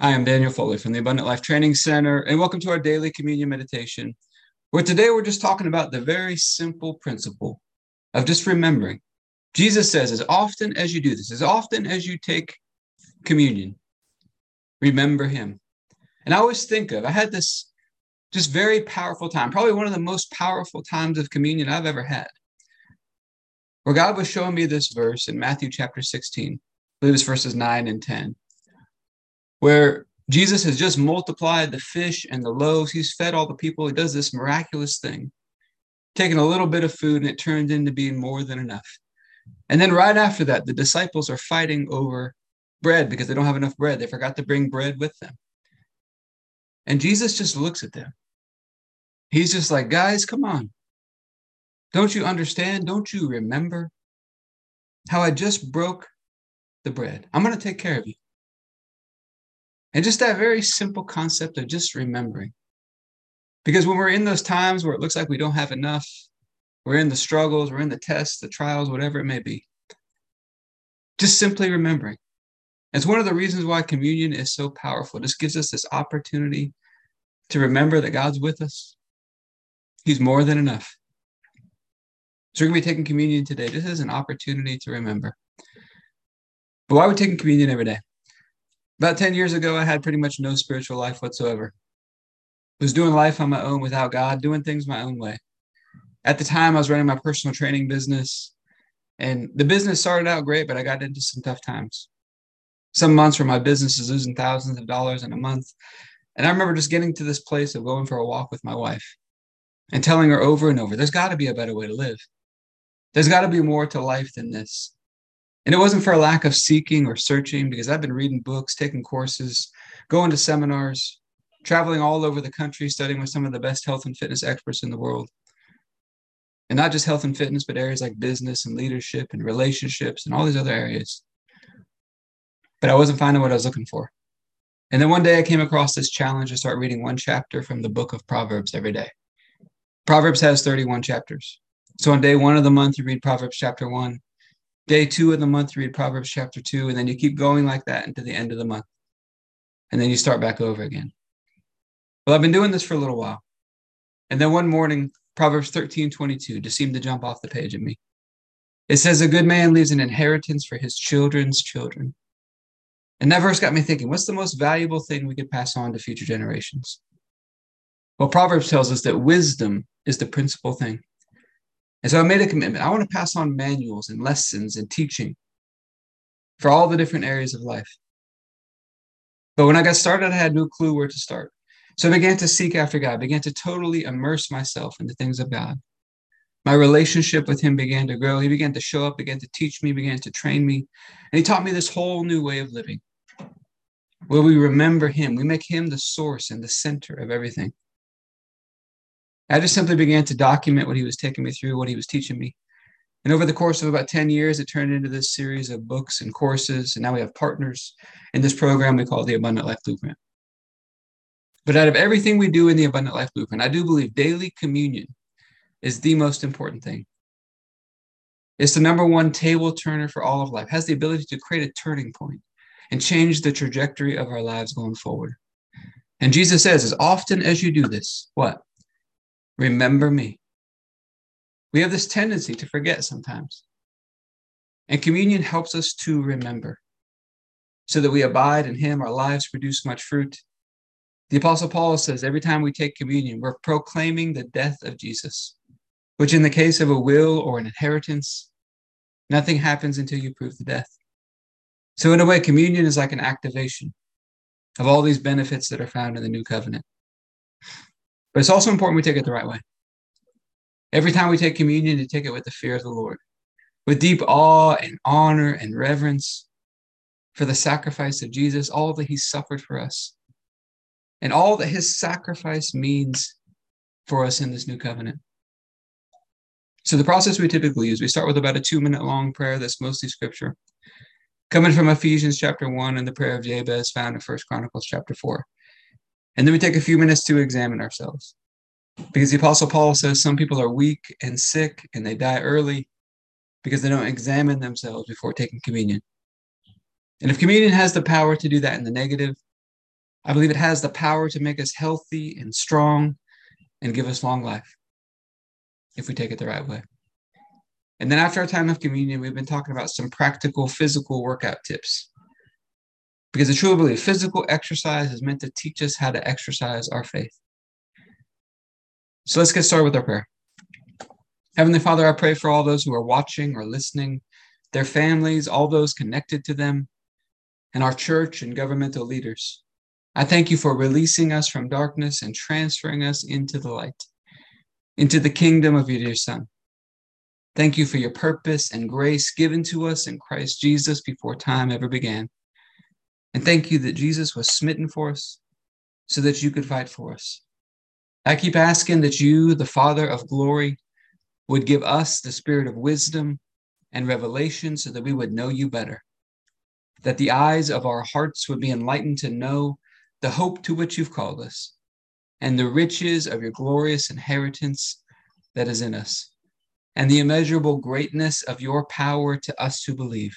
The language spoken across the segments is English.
I am Daniel Foley from the Abundant Life Training Center, and welcome to our daily communion meditation, where today we're just talking about the very simple principle of just remembering. Jesus says, as often as you do this, as often as you take communion, remember him. And I always think of, I had this just very powerful time, probably one of the most powerful times of communion I've ever had, where God was showing me this verse in Matthew chapter 16, I believe it's verses 9 and 10 where Jesus has just multiplied the fish and the loaves. He's fed all the people. He does this miraculous thing, taking a little bit of food and it turns into being more than enough. And then right after that, the disciples are fighting over bread because they don't have enough bread. They forgot to bring bread with them. And Jesus just looks at them. He's just like, guys, come on. Don't you understand? Don't you remember how I just broke the bread? I'm going to take care of you. And just that very simple concept of just remembering. Because when we're in those times where it looks like we don't have enough, we're in the struggles, we're in the tests, the trials, whatever it may be, just simply remembering. It's one of the reasons why communion is so powerful. It just gives us this opportunity to remember that God's with us. He's more than enough. So we're going to be taking communion today. This is an opportunity to remember. But why are we taking communion every day? About 10 years ago, I had pretty much no spiritual life whatsoever. I was doing life on my own without God, doing things my own way. At the time, I was running my personal training business, and the business started out great, but I got into some tough times. Some months where my business is losing thousands of dollars in a month. And I remember just getting to this place of going for a walk with my wife and telling her over and over, there's got to be a better way to live. There's got to be more to life than this. And it wasn't for a lack of seeking or searching, because I've been reading books, taking courses, going to seminars, traveling all over the country, studying with some of the best health and fitness experts in the world. And not just health and fitness, but areas like business and leadership and relationships and all these other areas. But I wasn't finding what I was looking for. And then one day I came across this challenge to start reading one chapter from the book of Proverbs every day. Proverbs has 31 chapters. So on day one of the month, you read Proverbs chapter one. Day two of the month, read Proverbs chapter two, and then you keep going like that until the end of the month. And then you start back over again. Well, I've been doing this for a little while. And then one morning, Proverbs 13 22 just seemed to jump off the page at me. It says, A good man leaves an inheritance for his children's children. And that verse got me thinking, what's the most valuable thing we could pass on to future generations? Well, Proverbs tells us that wisdom is the principal thing. And so I made a commitment. I want to pass on manuals and lessons and teaching for all the different areas of life. But when I got started, I had no clue where to start. So I began to seek after God, began to totally immerse myself in the things of God. My relationship with Him began to grow. He began to show up, began to teach me, began to train me. And He taught me this whole new way of living where we remember Him. We make Him the source and the center of everything. I just simply began to document what he was taking me through, what he was teaching me. And over the course of about 10 years, it turned into this series of books and courses. And now we have partners in this program we call the Abundant Life Blueprint. But out of everything we do in the Abundant Life Blueprint, I do believe daily communion is the most important thing. It's the number one table turner for all of life, has the ability to create a turning point and change the trajectory of our lives going forward. And Jesus says, as often as you do this, what? Remember me. We have this tendency to forget sometimes. And communion helps us to remember so that we abide in Him, our lives produce much fruit. The Apostle Paul says every time we take communion, we're proclaiming the death of Jesus, which in the case of a will or an inheritance, nothing happens until you prove the death. So, in a way, communion is like an activation of all these benefits that are found in the new covenant. But it's also important we take it the right way. Every time we take communion, to take it with the fear of the Lord, with deep awe and honor and reverence for the sacrifice of Jesus, all that he suffered for us, and all that his sacrifice means for us in this new covenant. So, the process we typically use, we start with about a two minute long prayer that's mostly scripture, coming from Ephesians chapter 1 and the prayer of Jabez found in First Chronicles chapter 4. And then we take a few minutes to examine ourselves. Because the Apostle Paul says some people are weak and sick and they die early because they don't examine themselves before taking communion. And if communion has the power to do that in the negative, I believe it has the power to make us healthy and strong and give us long life if we take it the right way. And then after our time of communion, we've been talking about some practical physical workout tips. Because I truly believe physical exercise is meant to teach us how to exercise our faith. So let's get started with our prayer. Heavenly Father, I pray for all those who are watching or listening, their families, all those connected to them, and our church and governmental leaders. I thank you for releasing us from darkness and transferring us into the light, into the kingdom of your dear Son. Thank you for your purpose and grace given to us in Christ Jesus before time ever began. And thank you that Jesus was smitten for us so that you could fight for us. I keep asking that you, the Father of glory, would give us the spirit of wisdom and revelation so that we would know you better, that the eyes of our hearts would be enlightened to know the hope to which you've called us and the riches of your glorious inheritance that is in us and the immeasurable greatness of your power to us who believe.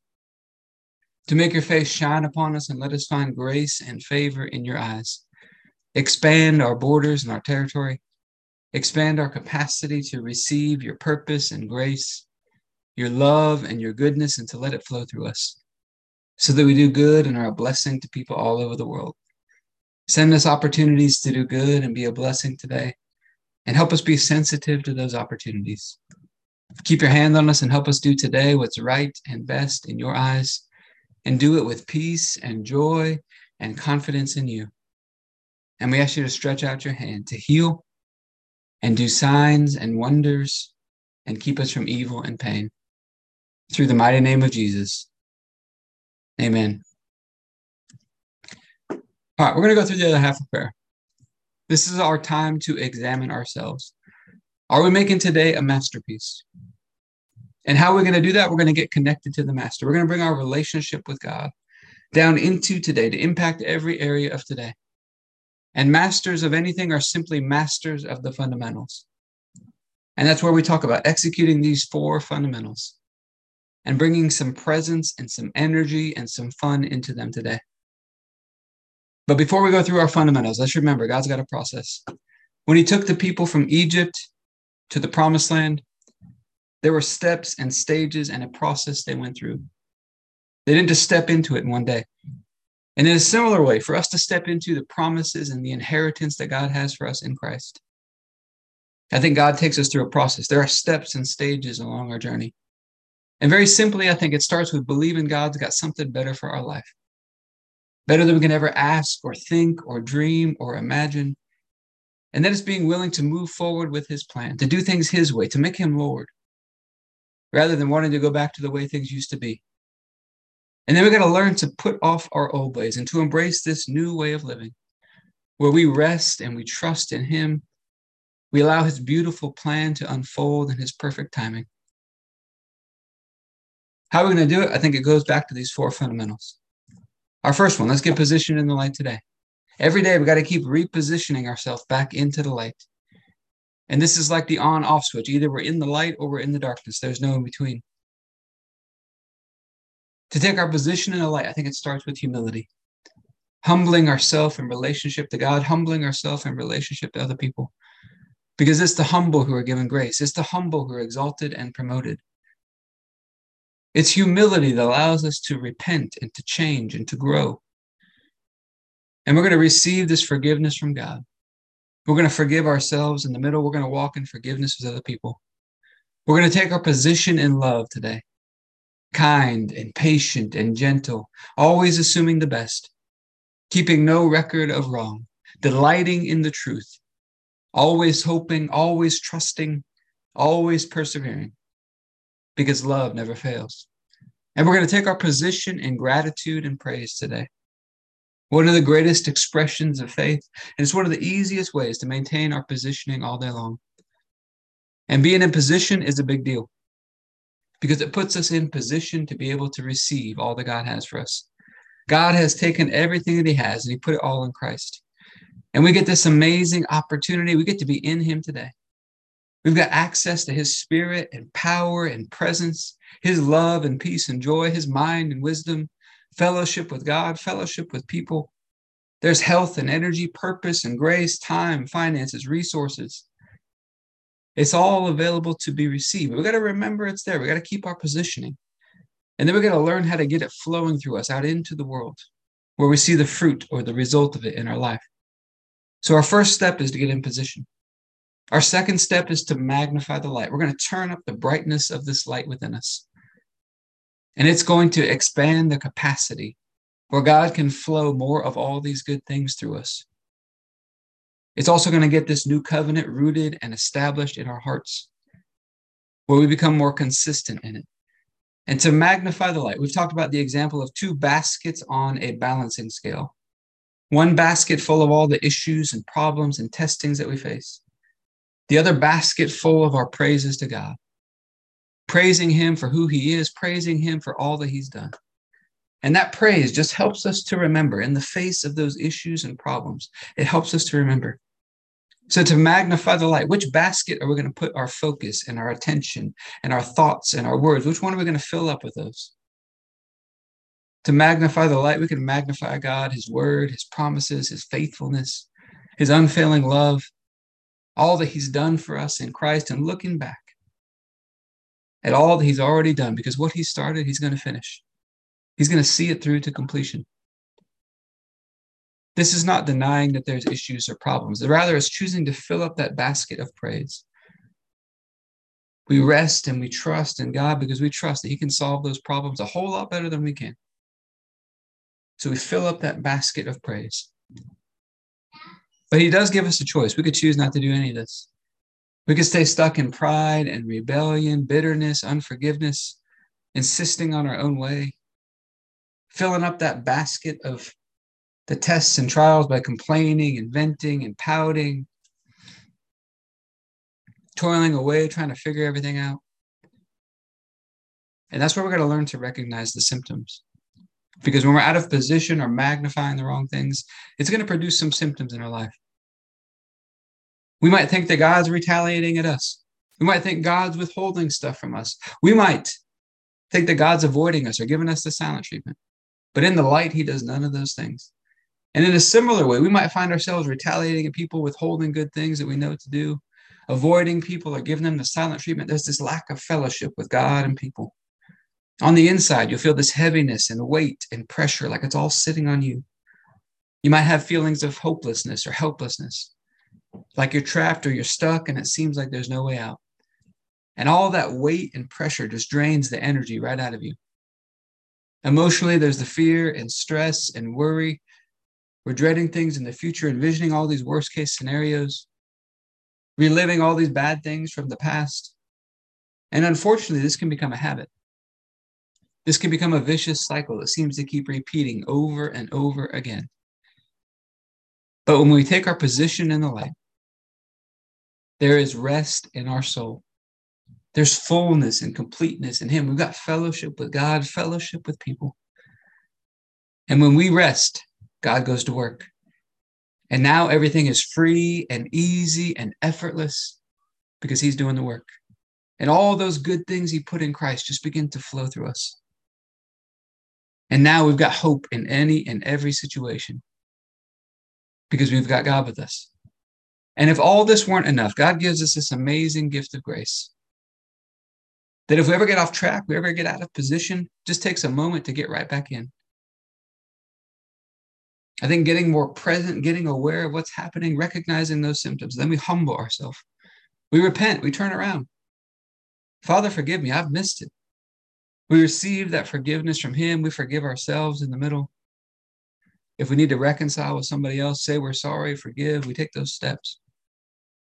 to make your face shine upon us and let us find grace and favor in your eyes. Expand our borders and our territory. Expand our capacity to receive your purpose and grace, your love and your goodness, and to let it flow through us so that we do good and are a blessing to people all over the world. Send us opportunities to do good and be a blessing today, and help us be sensitive to those opportunities. Keep your hand on us and help us do today what's right and best in your eyes, and do it with peace and joy and confidence in you. And we ask you to stretch out your hand to heal and do signs and wonders and keep us from evil and pain. Through the mighty name of Jesus. Amen. All right, we're going to go through the other half of prayer. This is our time to examine ourselves. Are we making today a masterpiece? And how we're we going to do that? We're going to get connected to the master. We're going to bring our relationship with God down into today to impact every area of today. And masters of anything are simply masters of the fundamentals. And that's where we talk about executing these four fundamentals and bringing some presence and some energy and some fun into them today. But before we go through our fundamentals, let's remember God's got a process. When he took the people from Egypt to the promised land, there were steps and stages and a process they went through. They didn't just step into it in one day. And in a similar way, for us to step into the promises and the inheritance that God has for us in Christ, I think God takes us through a process. There are steps and stages along our journey. And very simply, I think it starts with believing God's got something better for our life, better than we can ever ask or think or dream or imagine. And that is being willing to move forward with his plan, to do things his way, to make him Lord, rather than wanting to go back to the way things used to be. And then we got to learn to put off our old ways and to embrace this new way of living where we rest and we trust in him. We allow his beautiful plan to unfold in his perfect timing. How are we going to do it? I think it goes back to these four fundamentals. Our first one, let's get positioned in the light today. Every day, we got to keep repositioning ourselves back into the light. And this is like the on off switch. Either we're in the light or we're in the darkness. There's no in between. To take our position in the light, I think it starts with humility. Humbling ourselves in relationship to God, humbling ourselves in relationship to other people. Because it's the humble who are given grace, it's the humble who are exalted and promoted. It's humility that allows us to repent and to change and to grow. And we're going to receive this forgiveness from God. We're going to forgive ourselves in the middle. We're going to walk in forgiveness with other people. We're going to take our position in love today kind and patient and gentle, always assuming the best, keeping no record of wrong, delighting in the truth, always hoping, always trusting, always persevering, because love never fails. And we're going to take our position in gratitude and praise today. One of the greatest expressions of faith, and it's one of the easiest ways to maintain our positioning all day long. And being in position is a big deal because it puts us in position to be able to receive all that God has for us. God has taken everything that He has and He put it all in Christ. And we get this amazing opportunity. We get to be in Him today. We've got access to His Spirit and power and presence, His love and peace and joy, His mind and wisdom, fellowship with God, fellowship with people. There's health and energy, purpose and grace, time, finances, resources. It's all available to be received. We've got to remember it's there. We've got to keep our positioning. And then we've got to learn how to get it flowing through us out into the world where we see the fruit or the result of it in our life. So our first step is to get in position. Our second step is to magnify the light. We're going to turn up the brightness of this light within us. And it's going to expand the capacity where God can flow more of all these good things through us. It's also going to get this new covenant rooted and established in our hearts, where we become more consistent in it. And to magnify the light, we've talked about the example of two baskets on a balancing scale. One basket full of all the issues and problems and testings that we face, the other basket full of our praises to God, praising Him for who He is, praising Him for all that He's done. And that praise just helps us to remember in the face of those issues and problems. It helps us to remember. So, to magnify the light, which basket are we going to put our focus and our attention and our thoughts and our words? Which one are we going to fill up with those? To magnify the light, we can magnify God, His word, His promises, His faithfulness, His unfailing love, all that He's done for us in Christ, and looking back at all that He's already done, because what He started, He's going to finish. He's going to see it through to completion. This is not denying that there's issues or problems. Rather, it's choosing to fill up that basket of praise. We rest and we trust in God because we trust that He can solve those problems a whole lot better than we can. So we fill up that basket of praise. But He does give us a choice. We could choose not to do any of this. We could stay stuck in pride and rebellion, bitterness, unforgiveness, insisting on our own way filling up that basket of the tests and trials by complaining and venting and pouting, toiling away, trying to figure everything out. And that's where we're going to learn to recognize the symptoms. Because when we're out of position or magnifying the wrong things, it's going to produce some symptoms in our life. We might think that God's retaliating at us. We might think God's withholding stuff from us. We might think that God's avoiding us or giving us the silent treatment. But in the light, he does none of those things. And in a similar way, we might find ourselves retaliating at people, withholding good things that we know to do, avoiding people or giving them the silent treatment. There's this lack of fellowship with God and people. On the inside, you'll feel this heaviness and weight and pressure, like it's all sitting on you. You might have feelings of hopelessness or helplessness, like you're trapped or you're stuck and it seems like there's no way out. And all that weight and pressure just drains the energy right out of you. Emotionally, there's the fear and stress and worry. We're dreading things in the future, envisioning all these worst case scenarios, reliving all these bad things from the past. And unfortunately, this can become a habit. This can become a vicious cycle that seems to keep repeating over and over again. But when we take our position in the light, there is rest in our soul. There's fullness and completeness in Him. We've got fellowship with God, fellowship with people. And when we rest, God goes to work. And now everything is free and easy and effortless because He's doing the work. And all those good things He put in Christ just begin to flow through us. And now we've got hope in any and every situation because we've got God with us. And if all this weren't enough, God gives us this amazing gift of grace that if we ever get off track, we ever get out of position, just takes a moment to get right back in. I think getting more present, getting aware of what's happening, recognizing those symptoms, then we humble ourselves. We repent, we turn around. Father, forgive me, I've missed it. We receive that forgiveness from Him. We forgive ourselves in the middle. If we need to reconcile with somebody else, say we're sorry, forgive, we take those steps.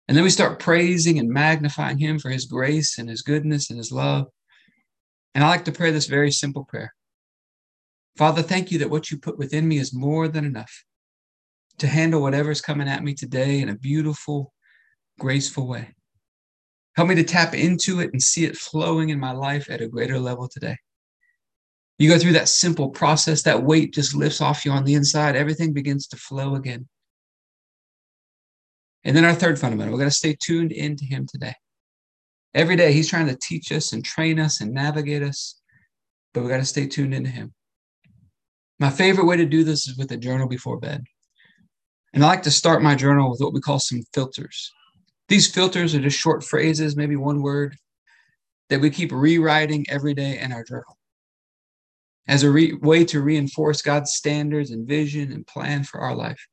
And then we start praising and magnifying Him for His grace and His goodness and His love. And I like to pray this very simple prayer Father, thank you that what you put within me is more than enough to handle whatever's coming at me today in a beautiful, graceful way. Help me to tap into it and see it flowing in my life at a greater level today. You go through that simple process, that weight just lifts off you on the inside, everything begins to flow again. And then our third fundamental, we're going to stay tuned into Him today. Every day, He's trying to teach us and train us and navigate us, but we've got to stay tuned into Him. My favorite way to do this is with a journal before bed. And I like to start my journal with what we call some filters. These filters are just short phrases, maybe one word, that we keep rewriting every day in our journal as a re- way to reinforce God's standards and vision and plan for our life.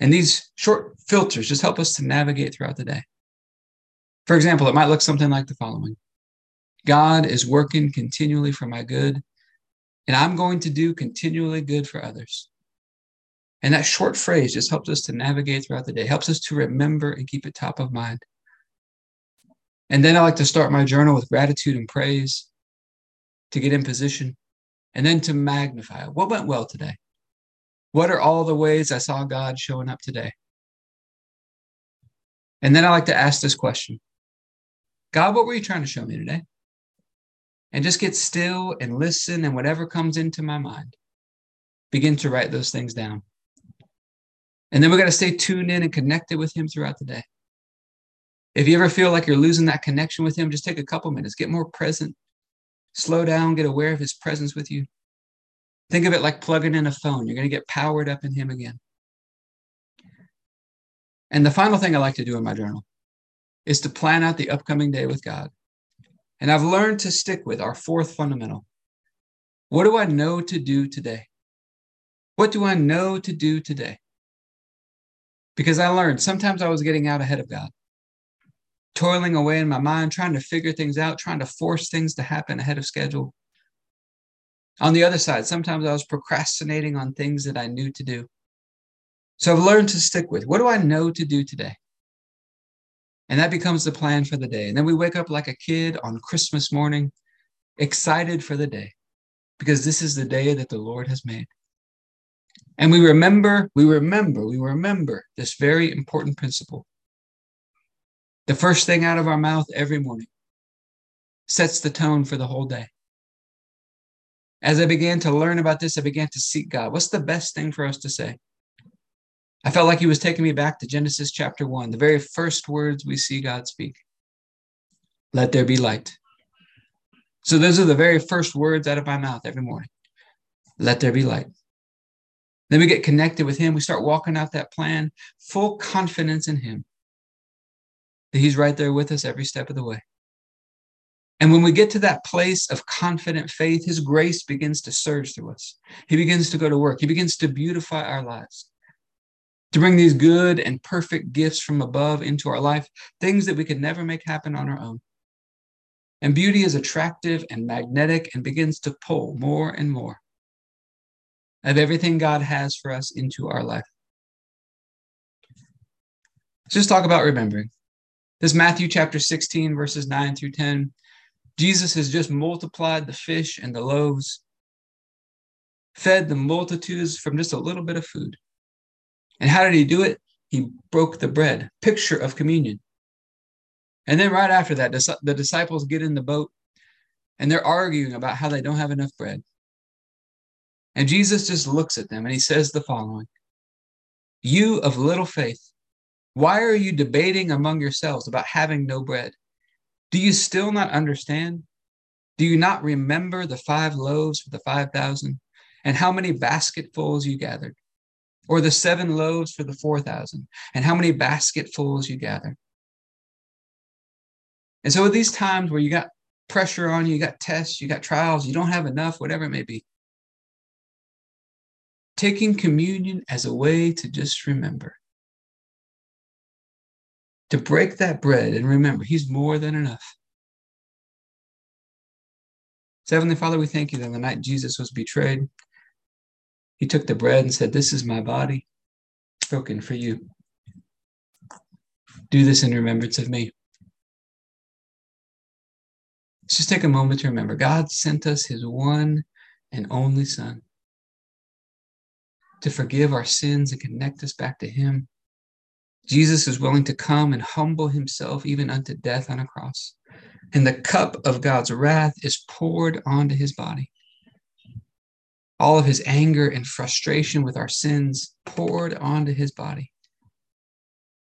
And these short filters just help us to navigate throughout the day. For example, it might look something like the following God is working continually for my good, and I'm going to do continually good for others. And that short phrase just helps us to navigate throughout the day, helps us to remember and keep it top of mind. And then I like to start my journal with gratitude and praise to get in position, and then to magnify what went well today. What are all the ways I saw God showing up today? And then I like to ask this question God, what were you trying to show me today? And just get still and listen, and whatever comes into my mind, begin to write those things down. And then we got to stay tuned in and connected with Him throughout the day. If you ever feel like you're losing that connection with Him, just take a couple minutes, get more present, slow down, get aware of His presence with you. Think of it like plugging in a phone. You're going to get powered up in Him again. And the final thing I like to do in my journal is to plan out the upcoming day with God. And I've learned to stick with our fourth fundamental. What do I know to do today? What do I know to do today? Because I learned sometimes I was getting out ahead of God, toiling away in my mind, trying to figure things out, trying to force things to happen ahead of schedule. On the other side, sometimes I was procrastinating on things that I knew to do. So I've learned to stick with what do I know to do today? And that becomes the plan for the day. And then we wake up like a kid on Christmas morning, excited for the day, because this is the day that the Lord has made. And we remember, we remember, we remember this very important principle. The first thing out of our mouth every morning sets the tone for the whole day. As I began to learn about this, I began to seek God. What's the best thing for us to say? I felt like he was taking me back to Genesis chapter one, the very first words we see God speak. Let there be light. So those are the very first words out of my mouth every morning. Let there be light. Then we get connected with him. We start walking out that plan, full confidence in him that he's right there with us every step of the way. And when we get to that place of confident faith, his grace begins to surge through us. He begins to go to work. He begins to beautify our lives to bring these good and perfect gifts from above into our life, things that we could never make happen on our own. And beauty is attractive and magnetic and begins to pull more and more of everything God has for us into our life. Let's just talk about remembering. This Matthew chapter 16, verses 9 through 10. Jesus has just multiplied the fish and the loaves, fed the multitudes from just a little bit of food. And how did he do it? He broke the bread, picture of communion. And then right after that, the disciples get in the boat and they're arguing about how they don't have enough bread. And Jesus just looks at them and he says the following You of little faith, why are you debating among yourselves about having no bread? Do you still not understand? Do you not remember the five loaves for the 5,000 and how many basketfuls you gathered? or the seven loaves for the 4,000, and how many basketfuls you gathered? And so, at these times where you got pressure on you, you got tests, you got trials, you don't have enough, whatever it may be, taking communion as a way to just remember, to break that bread and remember, He's more than enough. So, Heavenly Father, we thank you that the night Jesus was betrayed, he took the bread and said, This is my body broken for you. Do this in remembrance of me. Let's just take a moment to remember God sent us his one and only Son to forgive our sins and connect us back to Him. Jesus is willing to come and humble Himself even unto death on a cross. And the cup of God's wrath is poured onto His body. All of His anger and frustration with our sins poured onto His body.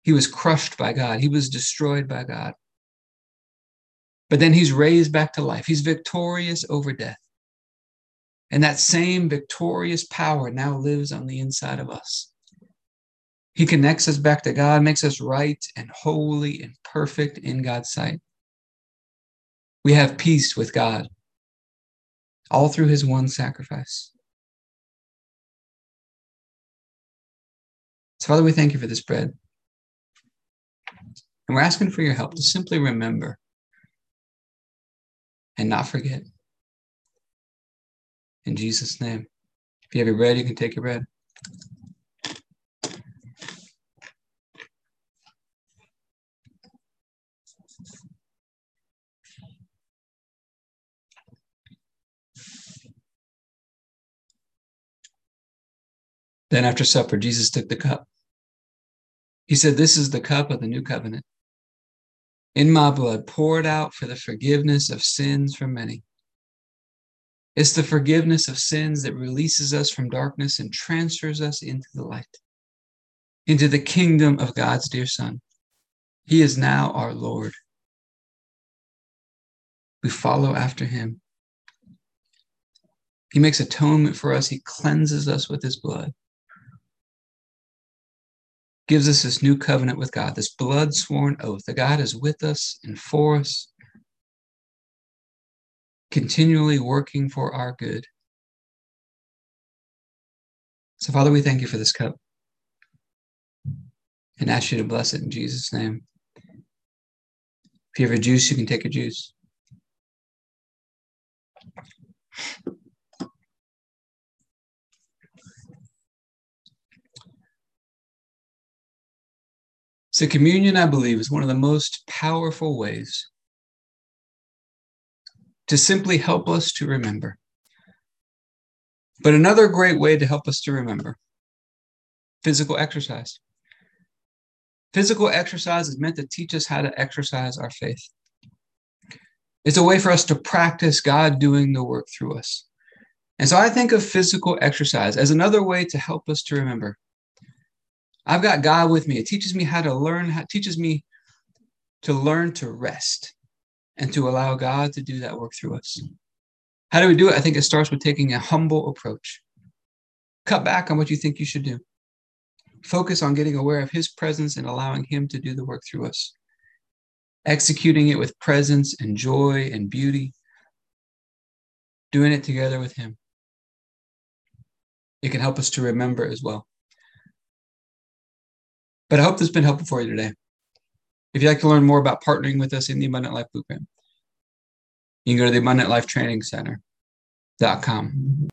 He was crushed by God, He was destroyed by God. But then He's raised back to life. He's victorious over death. And that same victorious power now lives on the inside of us. He connects us back to God, makes us right and holy and perfect in God's sight. We have peace with God, all through his one sacrifice. So, Father, we thank you for this bread. And we're asking for your help to simply remember and not forget. In Jesus' name. If you have your bread, you can take your bread. Then after supper, Jesus took the cup. He said, This is the cup of the new covenant. In my blood, poured out for the forgiveness of sins for many. It's the forgiveness of sins that releases us from darkness and transfers us into the light, into the kingdom of God's dear Son. He is now our Lord. We follow after him. He makes atonement for us, he cleanses us with his blood. Gives us this new covenant with God, this blood sworn oath that God is with us and for us continually working for our good. So, Father, we thank you for this cup and ask you to bless it in Jesus' name. If you have a juice, you can take a juice. So, communion, I believe, is one of the most powerful ways to simply help us to remember. But another great way to help us to remember physical exercise. Physical exercise is meant to teach us how to exercise our faith. It's a way for us to practice God doing the work through us. And so I think of physical exercise as another way to help us to remember. I've got God with me. It teaches me how to learn, how, teaches me to learn to rest and to allow God to do that work through us. How do we do it? I think it starts with taking a humble approach. Cut back on what you think you should do. Focus on getting aware of His presence and allowing Him to do the work through us. Executing it with presence and joy and beauty. Doing it together with Him. It can help us to remember as well. But I hope this has been helpful for you today. If you'd like to learn more about partnering with us in the Abundant Life Bootcamp, you can go to the Abundant Life Training Center.com.